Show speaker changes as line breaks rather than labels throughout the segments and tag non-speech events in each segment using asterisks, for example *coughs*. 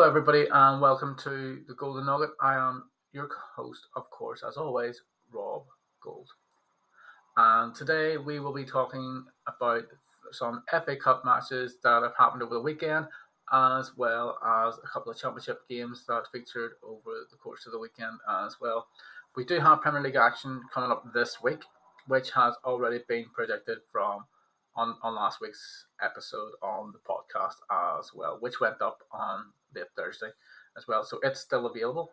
Hello, everybody, and welcome to the Golden Nugget. I am your host, of course, as always, Rob Gould. And today we will be talking about some FA Cup matches that have happened over the weekend, as well as a couple of championship games that featured over the course of the weekend as well. We do have Premier League action coming up this week, which has already been predicted from on, on last week's episode on the podcast as well, which went up on late Thursday as well. So it's still available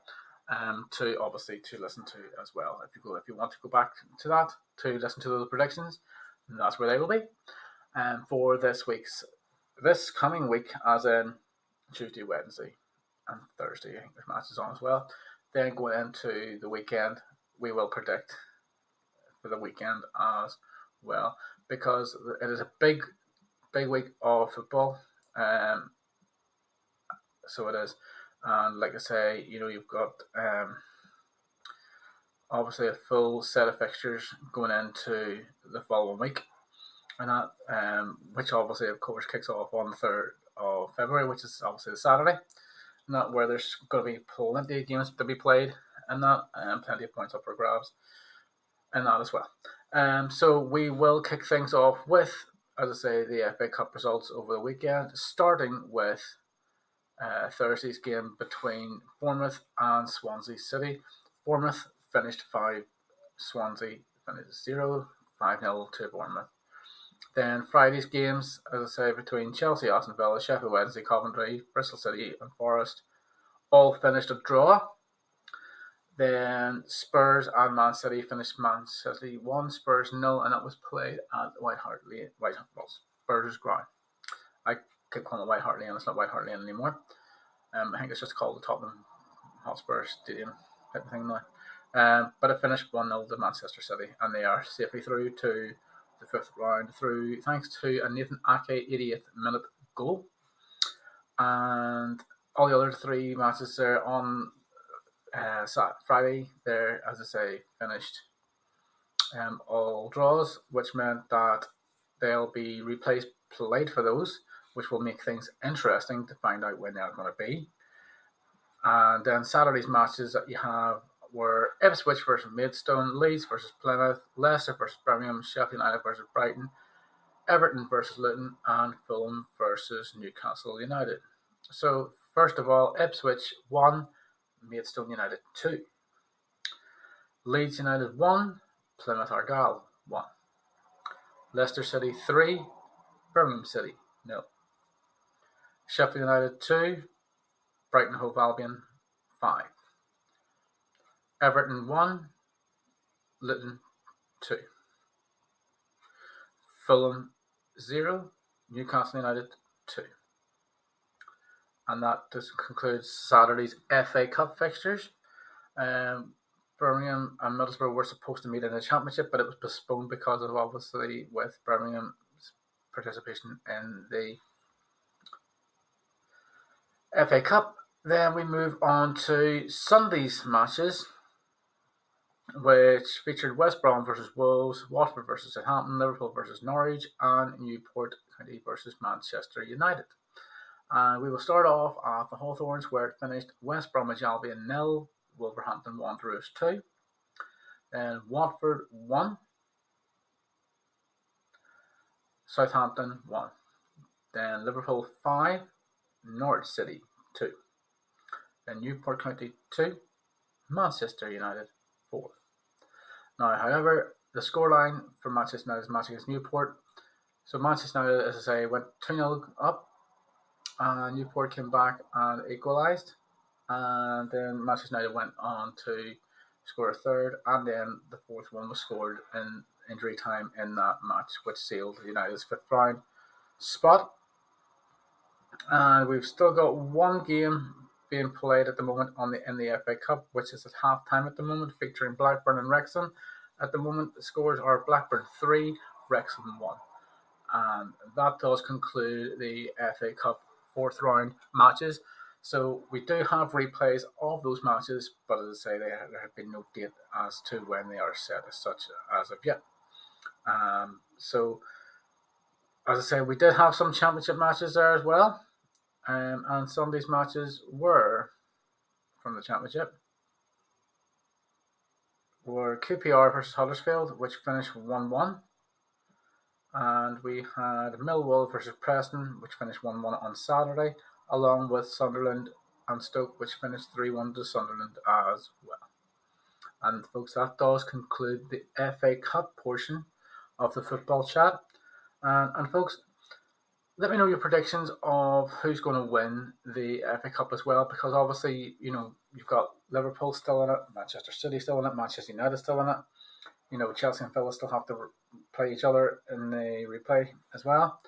um, to obviously to listen to as well. If you go if you want to go back to that to listen to those predictions, that's where they will be. And um, for this week's this coming week, as in Tuesday, Wednesday, and Thursday, I think there's matches on as well. Then going into the weekend, we will predict for the weekend as well because it is a big, big week of football. Um, so it is, and like I say, you know, you've got um, obviously a full set of fixtures going into the following week, and that um, which obviously, of course, kicks off on the third of February, which is obviously the Saturday, and that where there's going to be plenty of games to be played, and that and plenty of points up for grabs, and that as well. Um, so we will kick things off with, as I say, the FA Cup results over the weekend, starting with uh, Thursday's game between Bournemouth and Swansea City. Bournemouth finished 5, Swansea finished 0, 5 0 to Bournemouth. Then Friday's games, as I say, between Chelsea, Aston Villa, Sheffield Wednesday, Coventry, Bristol City, and Forest, all finished a draw. Then Spurs and Man City finished Man City 1, Spurs 0, and that was played at White Hart Lane. White, well, Spurs' ground. I keep calling it White Hart Lane, it's not White Hart Lane anymore. Um, I think it's just called the Tottenham Hotspur Stadium type of thing now. Um, but it finished 1 0 to Manchester City, and they are safely through to the fifth round through thanks to a Nathan Ake 88th minute goal. And all the other three matches are on uh, Friday, there, as I say, finished um, all draws, which meant that they'll be replaced played for those, which will make things interesting to find out when they're going to be. And then Saturday's matches that you have were Ipswich versus Maidstone, Leeds versus Plymouth, Leicester versus Birmingham, Sheffield United versus Brighton, Everton versus Luton, and Fulham versus Newcastle United. So, first of all, Ipswich won Maidstone United 2. Leeds United 1, Plymouth Argyle 1. Leicester City 3, Birmingham City 0. Sheffield United 2, Brighton Hove Albion 5. Everton 1, Luton 2. Fulham 0, Newcastle United 2. And that just concludes Saturday's FA Cup fixtures. Um, Birmingham and Middlesbrough were supposed to meet in the championship, but it was postponed because of obviously with Birmingham's participation in the FA Cup. Then we move on to Sunday's matches, which featured West Brom versus Wolves, Watford versus Southampton, Liverpool versus Norwich, and Newport County versus Manchester United. And we will start off at the Hawthorns, where it finished West Bromwich Albion nil, Wolverhampton Bruce two. Then Watford one, Southampton one. Then Liverpool five, Norwich City two. Then Newport County two, Manchester United four. Now, however, the scoreline for Manchester United's match against Newport. So Manchester United, as I say, went 2 0 up uh, Newport came back and equalised, and then Manchester United went on to score a third, and then the fourth one was scored in injury time in that match, which sealed United's fifth round spot. And we've still got one game being played at the moment on the in the FA Cup, which is at half time at the moment, featuring Blackburn and Wrexham. At the moment, the scores are Blackburn three, Wrexham one, and that does conclude the FA Cup fourth round matches. So we do have replays of those matches, but as I say, there, have been no date as to when they are set as such as of yet. Um, so, as I say, we did have some championship matches there as well. Um, and these matches were from the championship were QPR versus Huddersfield, which finished 1 1. And we had Millwall versus Preston, which finished 1 1 on Saturday, along with Sunderland and Stoke, which finished 3 1 to Sunderland as well. And folks, that does conclude the FA Cup portion of the football chat. And, and folks, let me know your predictions of who's going to win the FA Cup as well, because obviously, you know, you've got Liverpool still in it, Manchester City still in it, Manchester United still in it. You know, Chelsea and Villa still have to play each other in the replay as well.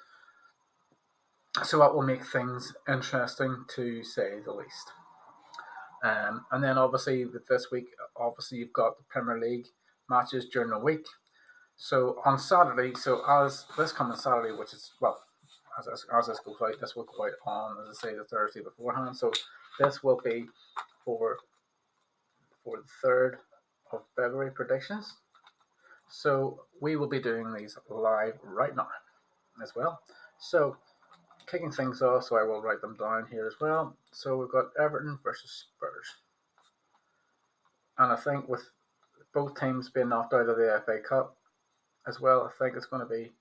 So that will make things interesting to say the least. Um, and then obviously with this week, obviously you've got the Premier League matches during the week. So on Saturday, so as this coming Saturday, which is well, as, as, as this goes out, this will go out on as I say the Thursday beforehand. So this will be for for the third of February predictions. So we will be doing these live right now as well. So kicking things off, so I will write them down here as well. So we've got Everton versus Spurs. And I think with both teams being knocked out of the FA Cup as well, I think it's going to be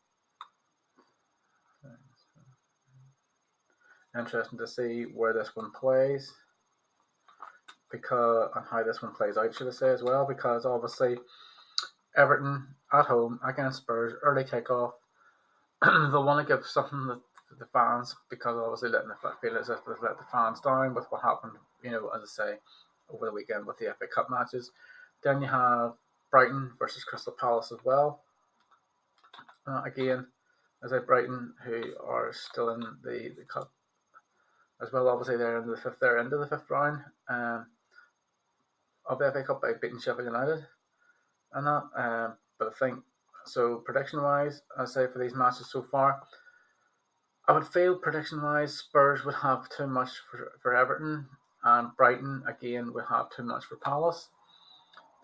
interesting to see where this one plays because and how this one plays out, should I say as well? Because obviously Everton at home against Spurs, early kickoff. they'll want to give something that the fans because obviously letting the feel as if they've let the fans down with what happened, you know, as I say, over the weekend with the FA Cup matches. Then you have Brighton versus Crystal Palace as well. Uh, again, as I Brighton, who are still in the, the cup as well. Obviously, they're in the fifth. They're into the fifth round um, of the FA Cup by beating Sheffield United, and that. Um, but I think so. Prediction wise, I say for these matches so far, I would feel prediction wise, Spurs would have too much for, for Everton, and Brighton again would have too much for Palace.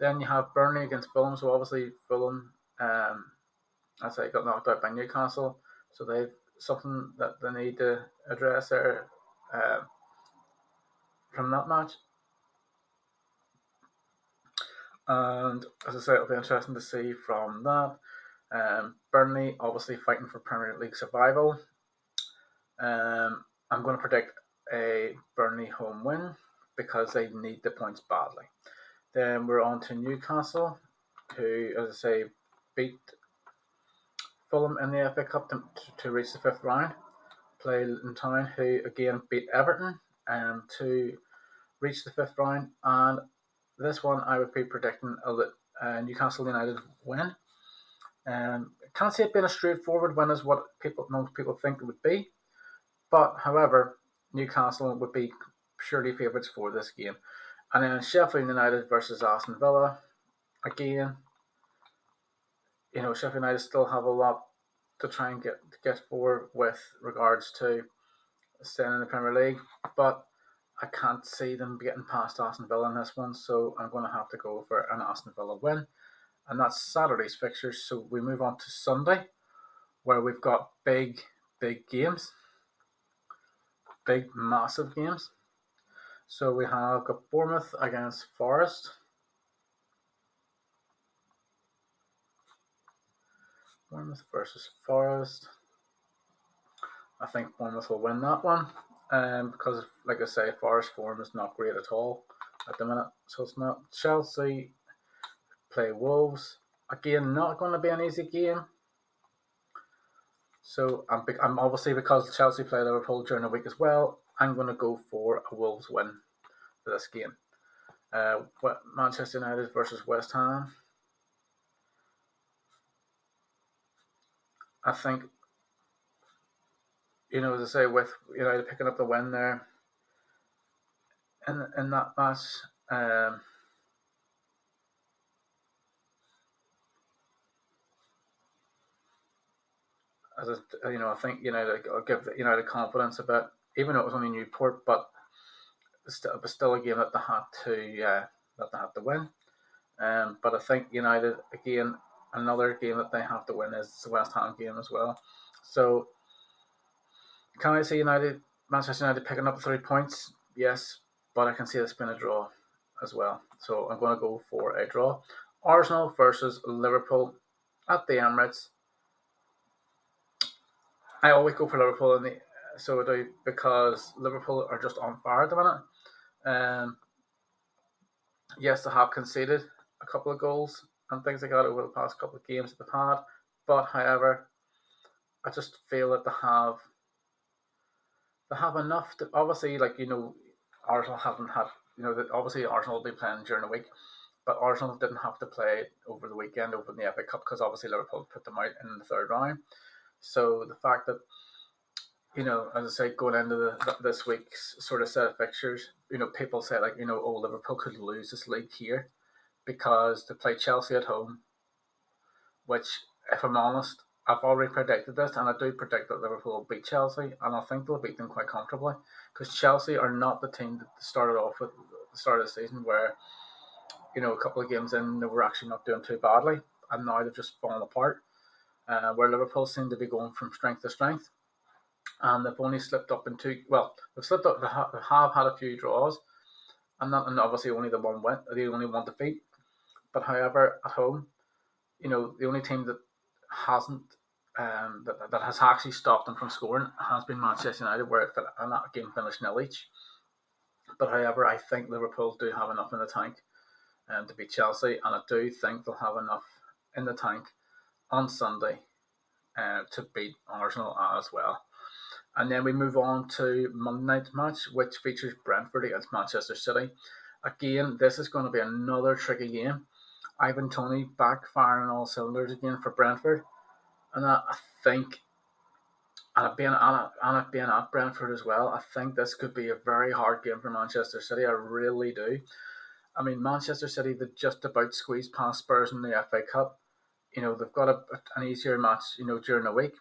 Then you have Burnley against Fulham, so obviously Fulham, um, I say, got knocked out by Newcastle, so they've something that they need to address there uh, from that match. And as I say, it'll be interesting to see from that. Um, Burnley obviously fighting for Premier League survival. Um, I'm going to predict a Burnley home win because they need the points badly. Then we're on to Newcastle, who, as I say, beat Fulham in the FA Cup to, to reach the fifth round. Play in Town, who again beat Everton um, to reach the fifth round. And this one, I would be predicting a uh, Newcastle United win. Um, can't see it being a straightforward win as what people most people think it would be. But however, Newcastle would be surely favourites for this game. And then Sheffield United versus Aston Villa. Again, you know, Sheffield United still have a lot to try and get get for with regards to staying in the Premier League, but I can't see them getting past Aston Villa in this one, so I'm going to have to go for an Aston Villa win. And that's Saturday's fixtures. So we move on to Sunday, where we've got big, big games big, massive games. So we have got Bournemouth against Forest. Bournemouth versus Forest. I think Bournemouth will win that one. Um, because, like I say, Forest form is not great at all at the minute. So it's not. Chelsea play Wolves. Again, not going to be an easy game. So I'm, I'm obviously because Chelsea play Liverpool during the week as well. I'm going to go for a Wolves win for this game. Uh, Manchester United versus West Ham. I think, you know, as I say, with United picking up the win there in in that match. Um, as a, you know, I think United I'll give United confidence a bit, even though it was only Newport, but it was still a game that they had to uh, that they had to win. Um, but I think United again another game that they have to win is the West Ham game as well. So can I see United Manchester United picking up three points, yes, but I can see this being a draw as well. So I'm going to go for a draw. Arsenal versus Liverpool at the Emirates. I always go for Liverpool in the so I do because Liverpool are just on fire at the minute. Um, yes, they have conceded a couple of goals and things like that over the past couple of games that they've had, but however, I just feel that they have they have enough to obviously like you know Arsenal haven't had you know that obviously Arsenal will be playing during the week, but Arsenal didn't have to play over the weekend over in the FA Cup because obviously Liverpool put them out in the third round. So the fact that you know, as I say, going into the, this week's sort of set of fixtures, you know, people say like, you know, oh, Liverpool could lose this league here because they play Chelsea at home, which, if I'm honest, I've already predicted this, and I do predict that Liverpool will beat Chelsea, and I think they'll beat them quite comfortably because Chelsea are not the team that started off with the start of the season where, you know, a couple of games in they were actually not doing too badly, and now they've just fallen apart. Uh, where Liverpool seem to be going from strength to strength and they've only slipped up in two. Well, they've slipped up. They have, had a few draws, and not and obviously only the one win, the only one defeat. But however, at home, you know, the only team that hasn't um, that, that has actually stopped them from scoring has been Manchester United, where it, and that game finished nil each. But however, I think Liverpool do have enough in the tank um, to beat Chelsea, and I do think they'll have enough in the tank on Sunday uh, to beat Arsenal as well. And then we move on to Monday night match, which features Brentford against Manchester City. Again, this is going to be another tricky game. Ivan Toney back firing all cylinders again for Brentford. And I, think, and it, being, and, it, and it being at Brentford as well, I think this could be a very hard game for Manchester City. I really do. I mean, Manchester City, they just about squeezed past Spurs in the FA Cup. You know, they've got a, an easier match, you know, during the week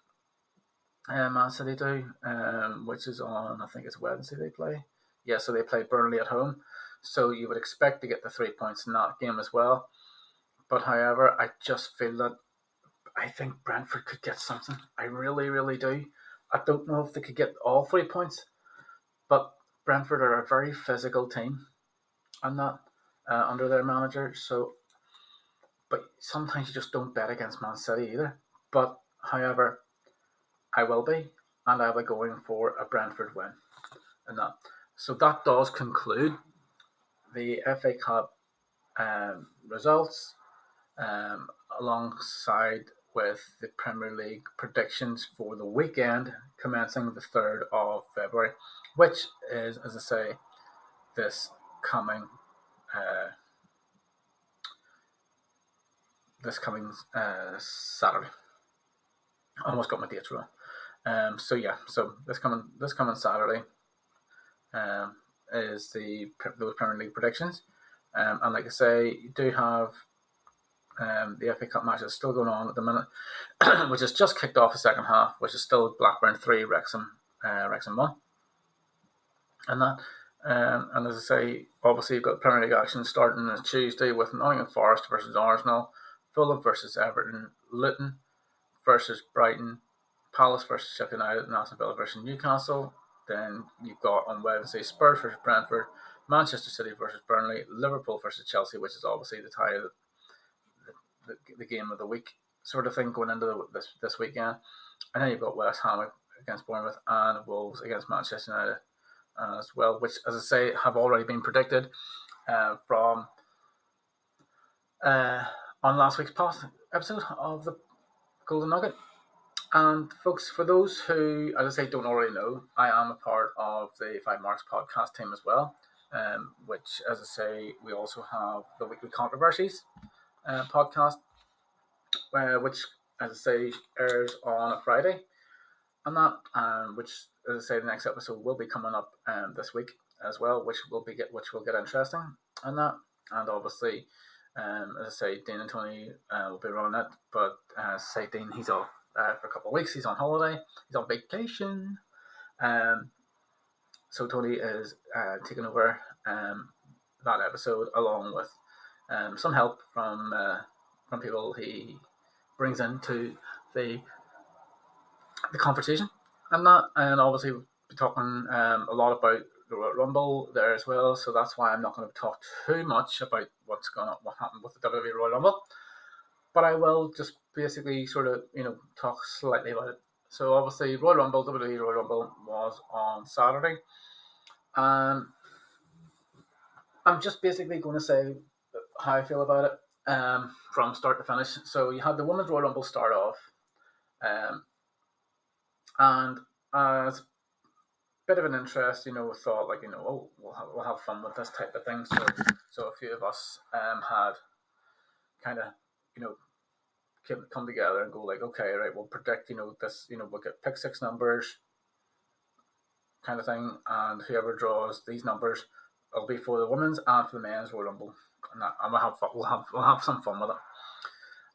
uh, Man City do, um, which is on, I think it's Wednesday they play. Yeah, so they play Burnley at home. So you would expect to get the three points in that game as well. But however, I just feel that I think Brentford could get something. I really, really do. I don't know if they could get all three points, but Brentford are a very physical team, and that uh, under their manager. So, but sometimes you just don't bet against Man City either. But however, I will be, and I'll be going for a Brentford win. And that. So that does conclude the FA Cup um, results um, alongside with the Premier League predictions for the weekend commencing the 3rd of February, which is, as I say, this coming uh, this coming uh, Saturday. Almost got my dates wrong. Um, so yeah, so this coming this coming Saturday um, is the those Premier League predictions, um, and like I say, you do have um, the FA Cup match is still going on at the minute, *clears throat* which has just kicked off the second half, which is still Blackburn three, Wrexham, uh, Wrexham one, and that. Um, and as I say, obviously you've got Premier League action starting on Tuesday with Nottingham Forest versus Arsenal, Fulham versus Everton, Luton versus Brighton, Palace versus Sheffield United, and Aston Villa versus Newcastle. Then you've got on Wednesday Spurs versus Brentford, Manchester City versus Burnley, Liverpool versus Chelsea, which is obviously the tie the, the, game of the week sort of thing going into the, this this weekend. And then you've got West Ham against Bournemouth and Wolves against Manchester United uh, as well, which, as I say, have already been predicted uh, from uh, on last week's past episode of the Golden Nugget. And folks, for those who, as I say, don't already know, I am a part of the Five Marks podcast team as well. Um, which, as I say, we also have the Weekly Controversies uh, podcast, uh, which, as I say, airs on a Friday, and that, um, which, as I say, the next episode will be coming up um, this week as well, which will be get, which will get interesting, and that, and obviously, um, as I say, Dean and Tony uh, will be running it, but uh, say Dean, he's off uh, for a couple of weeks. He's on holiday. He's on vacation. Um, so Tony is uh, taking over um, that episode along with um, some help from uh, from people he brings into the the conversation and that and obviously we'll be talking um, a lot about the Royal Rumble there as well, so that's why I'm not going to talk too much about what's going on, what happened with the WWE Royal Rumble. But I will just basically sort of you know talk slightly about it. So obviously Royal Rumble, WWE Royal Rumble was on Saturday, and I'm just basically going to say how I feel about it um, from start to finish. So you had the Women's Royal Rumble start off, um, and as a bit of an interest, you know, thought like you know, oh, we'll have, we'll have fun with this type of thing. So so a few of us um, had kind of you know come together and go like, okay, right, we'll predict, you know, this, you know, we'll get pick six numbers, kind of thing, and whoever draws these numbers will be for the women's and for the men's Royal Rumble, and, I'm gonna have fun, we'll have we'll have some fun with it,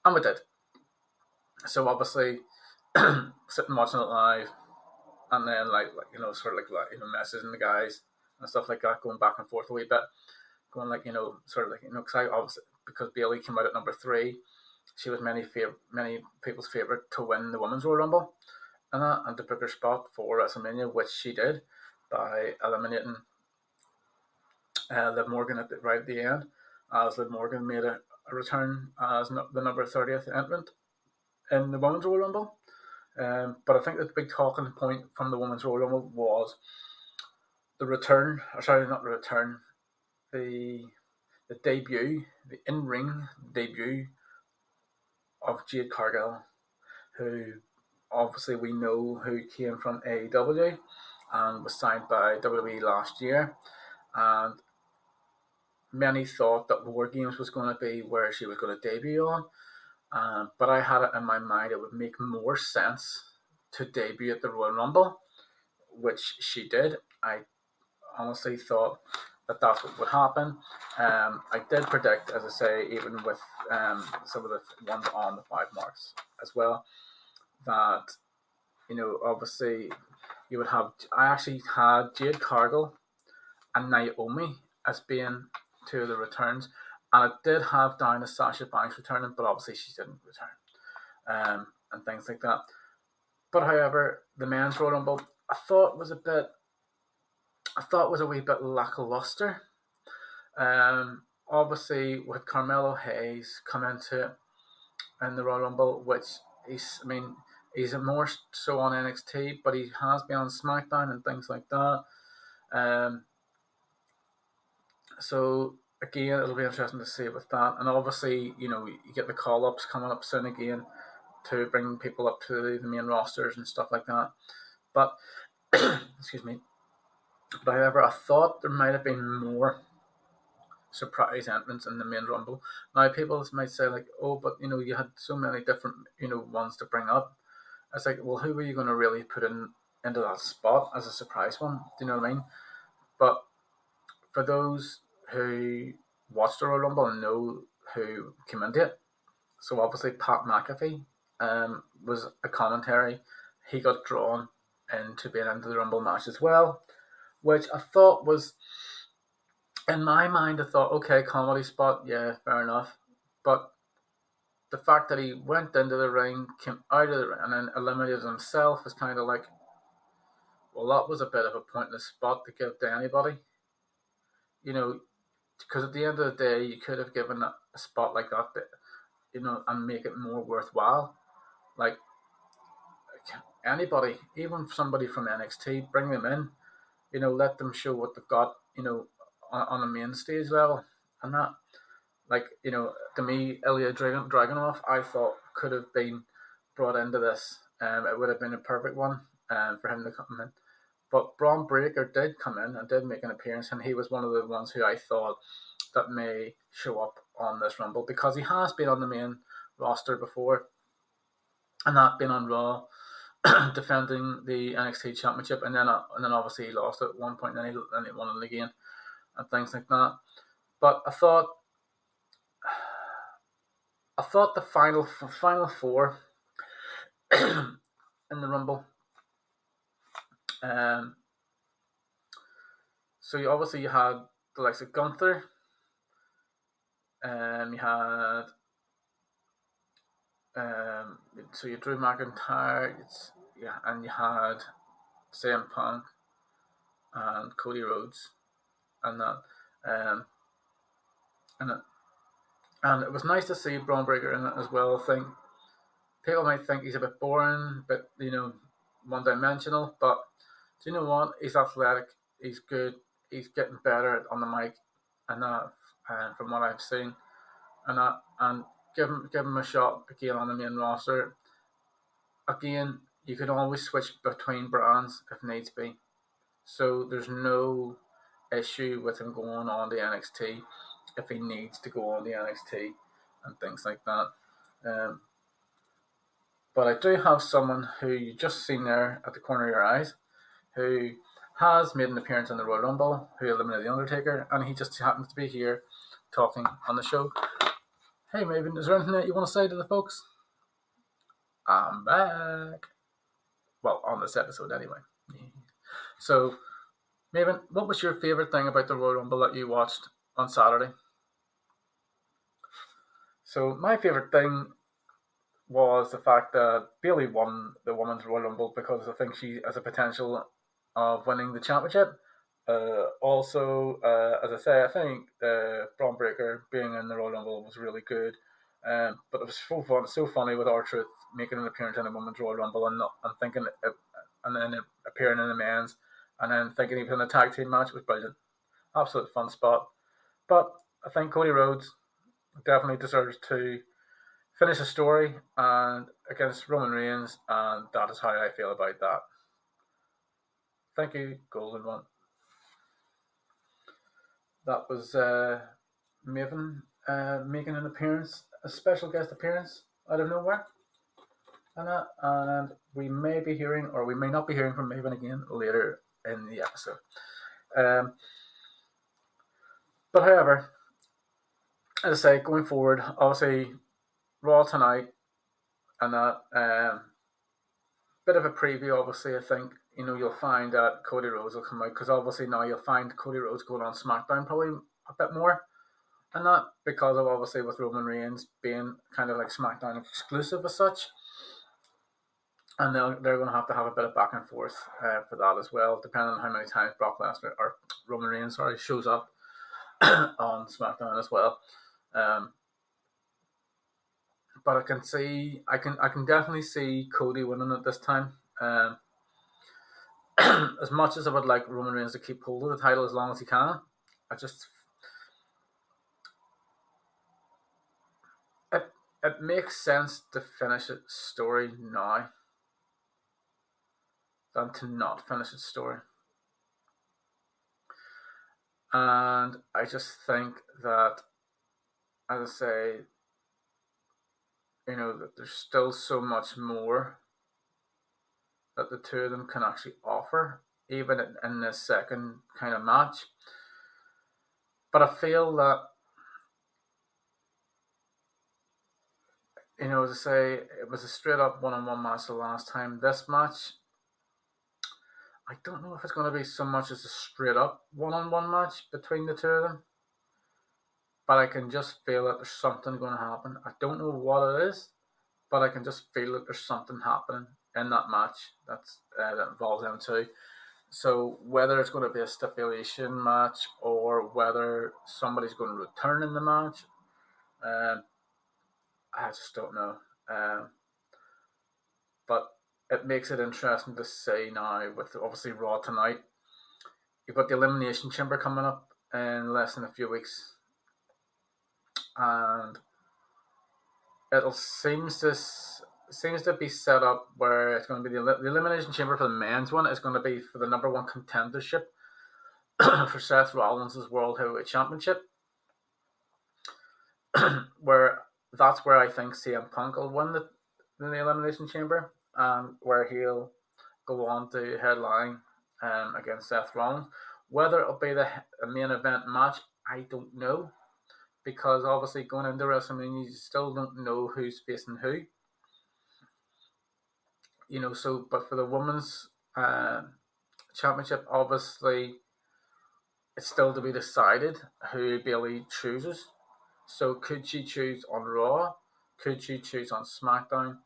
and we did. So obviously, *clears throat* sitting watching it live, and then like, like you know, sort of like, like you know, messaging the guys and stuff like that, going back and forth a wee bit, going like you know, sort of like you know, because I obviously because Bayley came out at number three she was many fav- many people's favorite to win the women's Royal Rumble, and that and to pick her spot for WrestleMania, which she did by eliminating uh, Liv Morgan at the, right at the end, as Liv Morgan made a, a return as no, the number thirtieth entrant in the women's Royal Rumble. Um, but I think the big talking point from the women's Royal Rumble was the return, or sorry, not the return, the the debut, the in ring debut of Jade Cargill, who obviously we know who came from AEW and was signed by WWE last year. And many thought that War Games was going to be where she was going to debut on. Um, but I had it in my mind it would make more sense to debut at the Royal Rumble, which she did. I honestly thought that that's what would happen. Um, I did predict, as I say, even with um, some of the ones on the five marks as well, that you know, obviously, you would have. I actually had Jade Cargill and Naomi as being two of the returns, and I did have down as Sasha Banks returning, but obviously she didn't return, um, and things like that. But however, the men's Royal Rumble I thought was a bit I thought was a wee bit lackluster. Um, obviously, with Carmelo Hayes come into it in the Royal Rumble, which he's, I mean, he's more so on NXT, but he has been on SmackDown and things like that. Um, so again, it'll be interesting to see with that. And obviously, you know, you get the call ups coming up soon again to bring people up to the main rosters and stuff like that. But *clears throat* excuse me. But however, I thought there might have been more surprise entrants in the main rumble. Now people might say like, oh, but you know, you had so many different you know ones to bring up. It's like, well, who are you going to really put in into that spot as a surprise one? Do you know what I mean? But for those who watched the Royal Rumble and know who came into it, so obviously Pat McAfee um, was a commentary. He got drawn into being into the Rumble match as well which I thought was, in my mind, I thought, okay, comedy spot, yeah, fair enough. But the fact that he went into the ring, came out of the ring, and then eliminated himself is kind of like, well, that was a bit of a pointless spot to give to anybody. You know, because at the end of the day, you could have given a spot like that, you know, and make it more worthwhile. Like anybody, even somebody from NXT, bring them in you know, let them show what they've got, you know, on, on a main stage level. And that, like, you know, to me, Ilya Dragon, Dragunov, I thought could have been brought into this. Um, it would have been a perfect one um, for him to come in. But Bron Breakker did come in and did make an appearance, and he was one of the ones who I thought that may show up on this Rumble because he has been on the main roster before and not been on Raw *clears throat* defending the NXT Championship, and then uh, and then obviously he lost at one point, and then he, then he won it again, and things like that. But I thought, I thought the final final four *clears throat* in the Rumble. Um. So you obviously you had the likes of Gunther. Um, you had um, so you Drew McIntyre, it's yeah, and you had CM Punk, and Cody Rhodes, and that, um, and it, and it was nice to see Bron Breakker in it as well. I think people might think he's a bit boring, but you know, one dimensional. But do you know what? He's athletic. He's good. He's getting better on the mic, and that, and from what I've seen, and that, and give him give him a shot again on the main roster. Again, you can always switch between brands if needs be. So there's no issue with him going on the NXT if he needs to go on the NXT and things like that. Um, but I do have someone who you just seen there at the corner of your eyes, who has made an appearance in the Royal Rumble, who eliminated the Undertaker, and he just happens to be here talking on the show. Hey, Maven, is there anything that you want to say to the folks? I'm back. Well, on this episode, anyway. So, Maven, what was your favourite thing about the Royal Rumble that you watched on Saturday? So, my favourite thing was the fact that Bayley won the Women's Royal Rumble because I think she has a potential of winning the championship. Uh, also, uh, as I say, I think uh, Bron Breakker being in the Royal Rumble was really good. Um, but it was so fun, so funny with R-Truth making an appearance in the Women's Royal Rumble and not, and thinking, uh, and then appearing in the men's, and then thinking he was in a tag team match was brilliant. Absolute fun spot. But I think Cody Rhodes definitely deserves to finish the story and against Roman Reigns, and that is how I feel about that. Thank you, Golden One that was uh, Maven uh, making an appearance, a special guest appearance out of nowhere. And, uh, and we may be hearing, or we may not be hearing from Maven again later in the episode. Um, but however, as I say, going forward, obviously, Raw tonight, and that um, bit of a preview, obviously, I think you know, you'll find that Cody Rhodes will come out because obviously now you'll find Cody Rhodes going on SmackDown probably a bit more, and that because of obviously with Roman Reigns being kind of like SmackDown exclusive as such, and they're they're going to have to have a bit of back and forth uh, for that as well, depending on how many times Brock Lesnar or Roman Reigns sorry shows up *coughs* on SmackDown as well. Um, but I can see, I can, I can definitely see Cody winning at this time. Um, *clears throat* as much as I would like Roman Reigns to keep hold of the title as long as he can, I just it it makes sense to finish its story now than to not finish its story. And I just think that, as I say, you know, that there's still so much more that the two of them can actually offer, even in this second kind of match. But I feel that, you know, as I say, it was a straight up one on one match the last time. This match, I don't know if it's going to be so much as a straight up one on one match between the two of them. But I can just feel that there's something going to happen. I don't know what it is, but I can just feel that there's something happening in that match that's uh, that involves them too. So whether it's going to be a stipulation match or whether somebody's going to return in the match, um, I just don't know. Um, but it makes it interesting to see now with obviously Raw tonight. You've got the Elimination Chamber coming up in less than a few weeks, and it'll seems this seems to be set up where it's going to be the, the elimination chamber for the men's one is going to be for the number one contendership *clears throat* for Seth Rollins' World Heavyweight Championship. *clears throat* where that's where I think CM Punk will win the, the elimination chamber, and where he'll go on to headline um, against Seth Rollins. Whether it'll be the main event match, I don't know, because obviously going into WrestleMania, you still don't know who's facing who you know, so but for the women's uh, championship, obviously, it's still to be decided who Bayley chooses. So could she choose on Raw? Could she choose on SmackDown?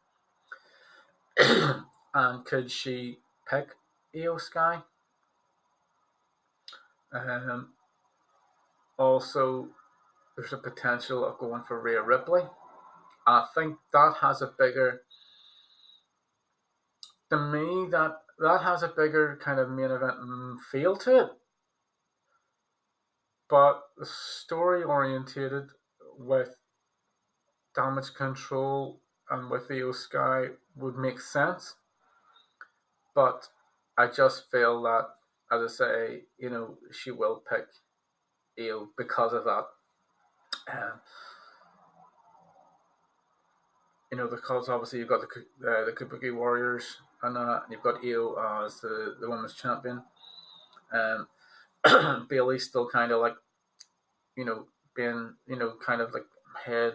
*clears throat* and could she pick Iyo Sky? Um, also, there's a potential of going for Rhea Ripley. I think that has a bigger, to me, that that has a bigger kind of main event feel to it. But the story orientated with Damage CTRL and with Iyo Sky would make sense. But I just feel that, as I say, you know, she will pick Iyo because of that. Um, you know, because obviously you've got the uh, the Kabuki Warriors and you've got Iyo as the, the women's champion. Um, *clears throat* Bayley still kind of like, you know, being, you know, kind of like head,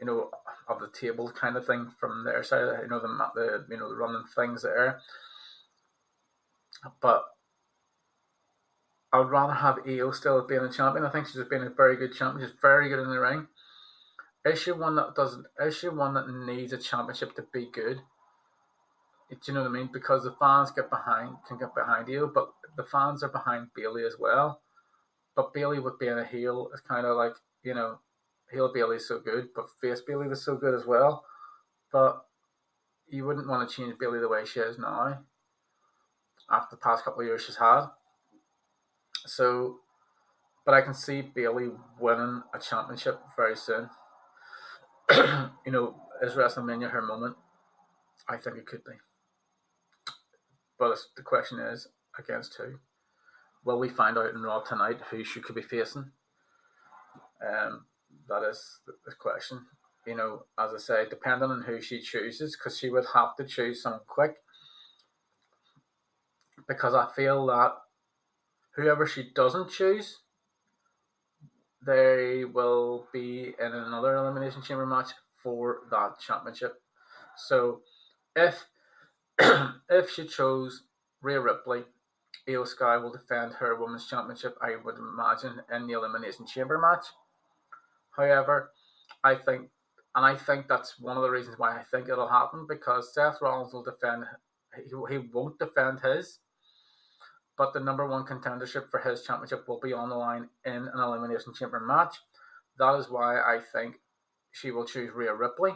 you know, of the table kind of thing from their side. You know, the the you know the running things there. But I would rather have Iyo still being a champion. I think she's been a very good champion. She's very good in the ring. Is she one that doesn't? Is she one that needs a championship to be good? Do you know what I mean? Because the fans get behind, can get behind you, but the fans are behind Bayley as well. But Bayley with being a heel is kind of like you know, heel Bayley's so good, but face Bayley was so good as well. But you wouldn't want to change Bayley the way she is now. After the past couple of years she's had, so, but I can see Bayley winning a championship very soon. *clears throat* you know, is WrestleMania her moment? I think it could be. But the question is, against who? Will we find out in Raw tonight who she could be facing? Um, that is the question. You know, as I say, depending on who she chooses, because she would have to choose someone quick. Because I feel that whoever she doesn't choose, they will be in another elimination chamber match for that championship. So if *coughs* if she chose Rhea Ripley, Iyo Sky will defend her women's championship, I would imagine, in the elimination chamber match. However, I think and I think that's one of the reasons why I think it'll happen because Seth Rollins will defend he, he won't defend his but the number one contendership for his championship will be on the line in an elimination chamber match. That is why I think she will choose Rhea Ripley,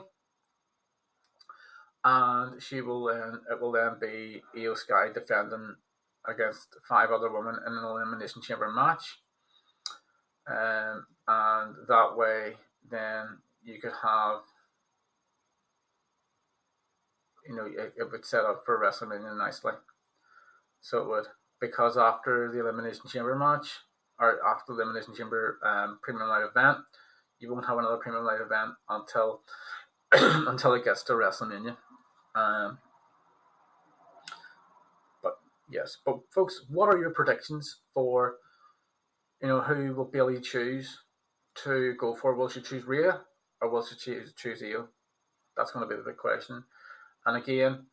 and she will then it will then be Iyo Sky defending against five other women in an elimination chamber match, um, and that way then you could have you know it, it would set up for WrestleMania nicely, so it would. Because after the Elimination Chamber match, or after the Elimination Chamber um, Premium Live event, you won't have another Premium Live event until *coughs* until it gets to WrestleMania. Um, but yes, but folks, what are your predictions for you know who will Bayley choose to go for? Will she choose Rhea or will she choose choose Iyo? That's going to be the big question. And again,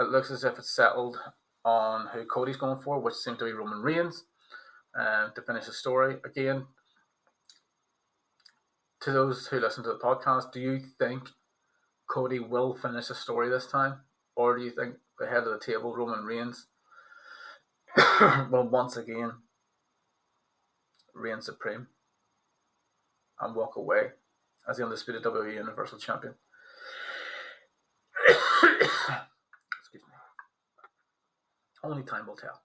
it looks as if it's settled on who Cody's going for, which seems to be Roman Reigns, uh, to finish the story. Again, to those who listen to the podcast, do you think Cody will finish the story this time? Or do you think the head of the table, Roman Reigns, *coughs* will once again reign supreme and walk away as the undisputed WWE Universal Champion? *coughs* Excuse me. Only time will tell.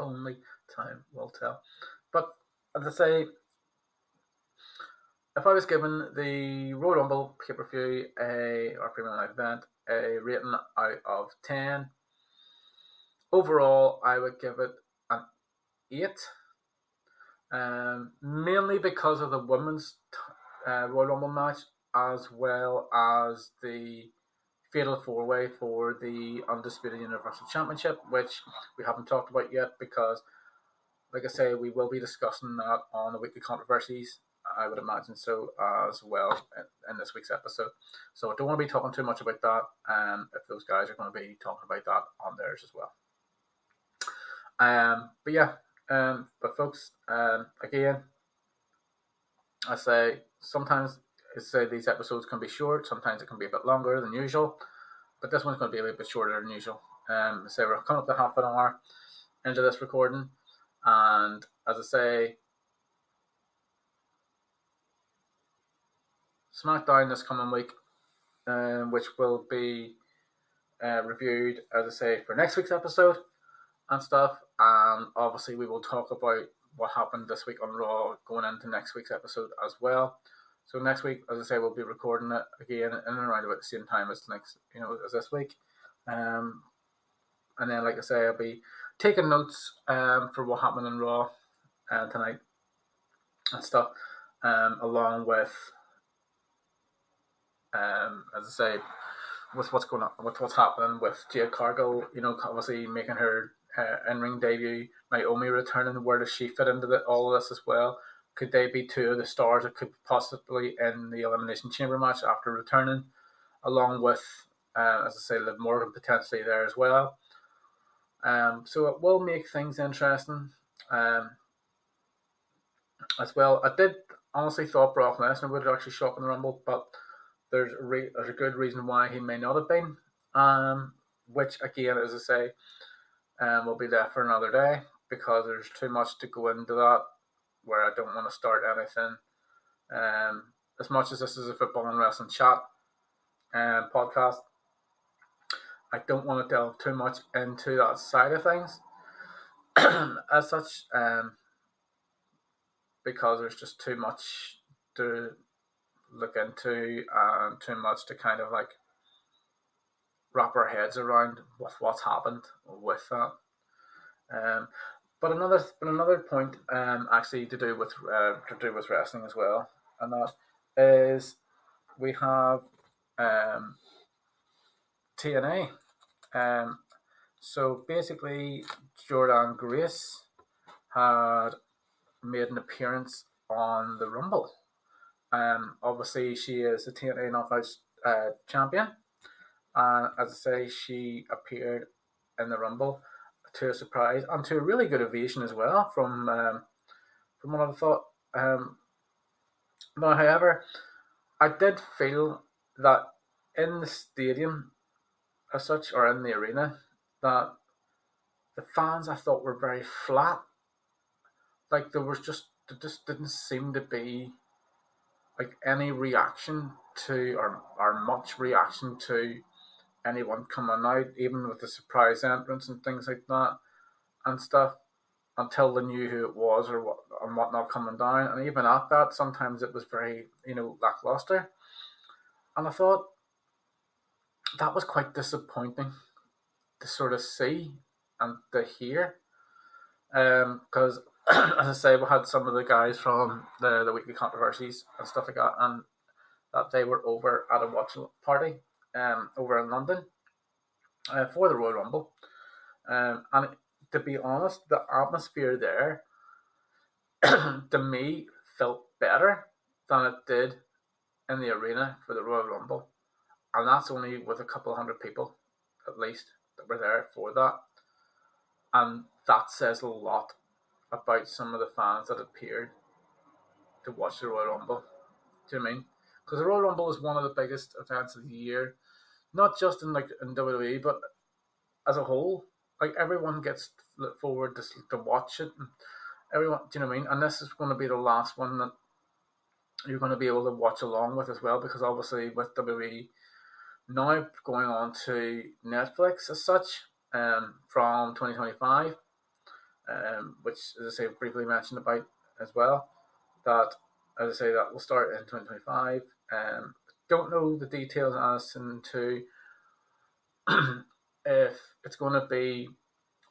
Only time will tell. But as I say, if I was given the Royal Rumble pay per view a or premium event a rating out of ten, overall I would give it an eight. Um, mainly because of the women's uh, Royal Rumble match as well as the fatal four way for the Undisputed Universal Championship, which we haven't talked about yet because, like I say, we will be discussing that on the weekly controversies. I would imagine so as well in, in this week's episode. So I don't want to be talking too much about that, and um, if those guys are going to be talking about that on theirs as well. Um, but yeah, um, but folks, um, again, I say sometimes I say these episodes can be short. Sometimes it can be a bit longer than usual, but this one's going to be a little bit shorter than usual. Um, so we're coming up to half an hour. into this recording. And as I say, SmackDown this coming week, um, which will be uh, reviewed, as I say, for next week's episode and stuff. And obviously, we will talk about what happened this week on Raw going into next week's episode as well. So next week, as I say, we'll be recording it again in and around about the same time as next, you know, as this week. Um, and then, like I say, I'll be taking notes um, for what happened in Raw uh, tonight and stuff, um, along with, um, as I say, with what's going on, with what's happening with Jade Cargill. You know, obviously making her uh, in ring debut, Naomi returning. Where does she fit into the, all of this as well? Could they be two of the stars that could possibly in the Elimination Chamber match after returning, along with, uh, as I say, Liv Morgan potentially there as well. Um, so it will make things interesting. Um, as well, I did honestly thought Brock Lesnar would actually show up in the Rumble, but there's a re- there's a good reason why he may not have been. Um, which again, as I say, um, will be there for another day because there's too much to go into that where I don't want to start anything. Um, as much as this is a football and wrestling chat um, podcast, I don't want to delve too much into that side of things *clears throat* as such, um, because there's just too much to look into and too much to kind of like wrap our heads around with what's happened with that. Um, but another but another point um, actually to do with uh, to do with wrestling as well, and that is we have um, TNA. Um, so basically, Jordynne Grace had made an appearance on the Rumble. Um, obviously, she is the TNA Knockouts uh, champion, and as I say, she appeared in the Rumble to a surprise and to a really good ovation as well from um, from what I thought. Um, but however, I did feel that in the stadium, as such, or in the arena, that the fans I thought were very flat. Like there was just there just didn't seem to be like any reaction to or or much reaction to anyone coming out, even with the surprise entrance and things like that and stuff, until they knew who it was or what and whatnot coming down. And even at that, sometimes it was very, you know, lackluster. And I thought that was quite disappointing to sort of see and to hear. Um, Because, as I say, we had some of the guys from the, the weekly controversies and stuff like that, and that they were over at a watch party um, over in London uh, for the Royal Rumble. Um, and to be honest, the atmosphere there *clears throat* to me felt better than it did in the arena for the Royal Rumble. And that's only with a couple hundred people, at least, that were there for that. And that says a lot about some of the fans that appeared to watch the Royal Rumble. Do you know I mean? Because the Royal Rumble is one of the biggest events of the year not just in like in WWE, but as a whole. Like everyone gets forward to to watch it. Everyone, do you know what I mean? And this is going to be the last one that you're going to be able to watch along with as well, because obviously with WWE now going on to Netflix as such, um, from 2025, um, which as I say briefly mentioned about as well, that as I say that will start in 2025. Um, don't know the details as to *clears throat* if it's going to be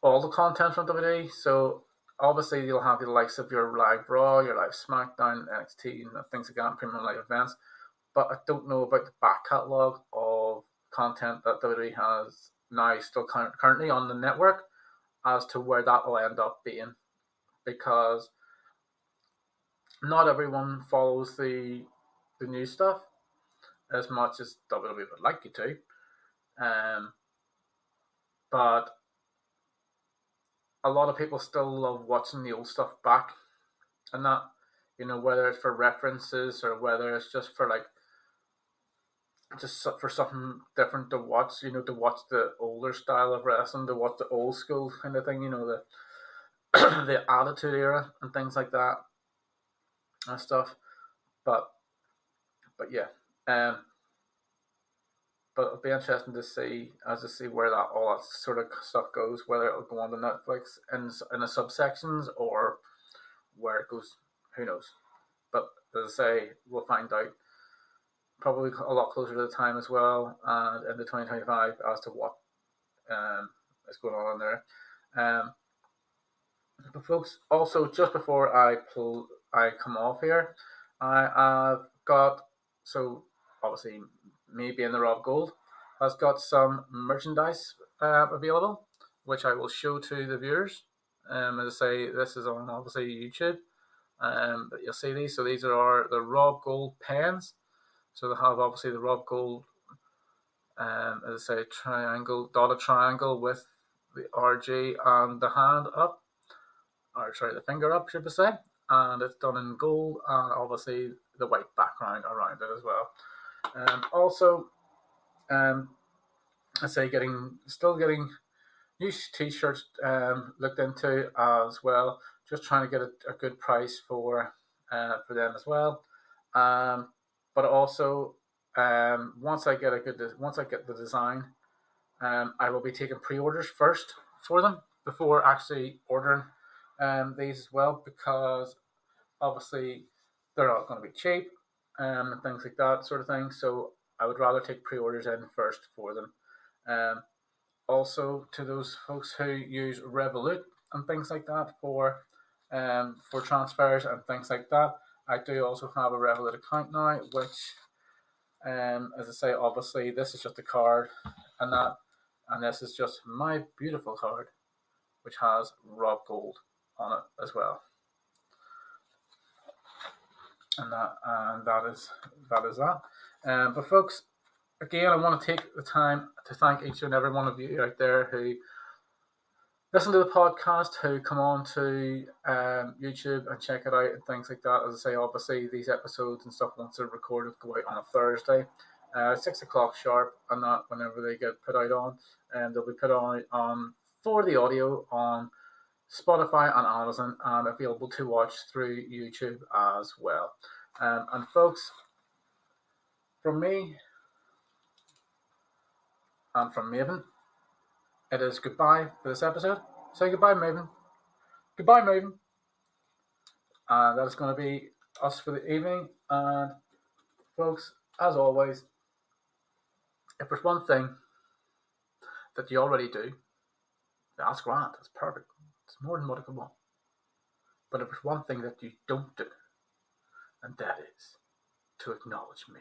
all the content from WWE. So obviously you'll have the likes of your live Raw, your live SmackDown, NXT, and things like that, premium live events. But I don't know about the back catalogue of content that WWE has now still currently on the network as to where that will end up being, because not everyone follows the the new stuff as much as WWE would like you to. Um, but a lot of people still love watching the old stuff back, and that you know whether it's for references or whether it's just for like just for something different to watch. You know, to watch the older style of wrestling, to watch the old school kind of thing. You know, the *clears throat* the Attitude Era and things like that and stuff. But but yeah, um, but it'll be interesting to see as to see where that all that sort of stuff goes, whether it'll go on to Netflix in in the subsections or where it goes. Who knows? But as I say, we'll find out probably a lot closer to the time as well, and in the twenty twenty five as to what um, is going on there. Um, but folks, also just before I pull, I come off here, I have got so obviously me being the Rob Gould has got some merchandise uh, available, which I will show to the viewers. Um, as I say, this is on obviously YouTube. Um, but you'll see these. So these are our, the Rob Gould pens. So they have obviously the Rob Gould, um, as I say, triangle, dotted triangle with the RG and the hand up or sorry, the finger up, should we say, and it's done in gold and obviously the white background around it as well. Um, also, um, I say getting still getting new t-shirts um, looked into as well. Just trying to get a, a good price for uh, for them as well. Um, but also um, once I get a good once I get the design, um, I will be taking pre-orders first for them before actually ordering um, these as well because obviously they're not going to be cheap um, and things like that sort of thing. So I would rather take pre-orders in first for them. Um, also to those folks who use Revolut and things like that for um, for transfers and things like that. I do also have a Revolut account now, which, um, as I say, obviously this is just a card, and that, and this is just my beautiful card, which has Rob Gould on it as well. And that and that is that is that. Um, but folks, again, I want to take the time to thank each and every one of you out there who listen to the podcast, who come on to um, YouTube and check it out and things like that. As I say, obviously these episodes and stuff once they're recorded go out on a Thursday, uh, six o'clock sharp, and that whenever they get put out on, and they'll be put on on for the audio on Spotify and Amazon, and available to watch through YouTube as well. Um, and folks, from me and from Maven, it is goodbye for this episode. Say goodbye, Maven. Goodbye, Maven. And that is going to be us for the evening. And folks, as always, if there's one thing that you already do, that's grand. That's perfect. It's more than what I could want. But if there's one thing that you don't do, and that is to acknowledge me.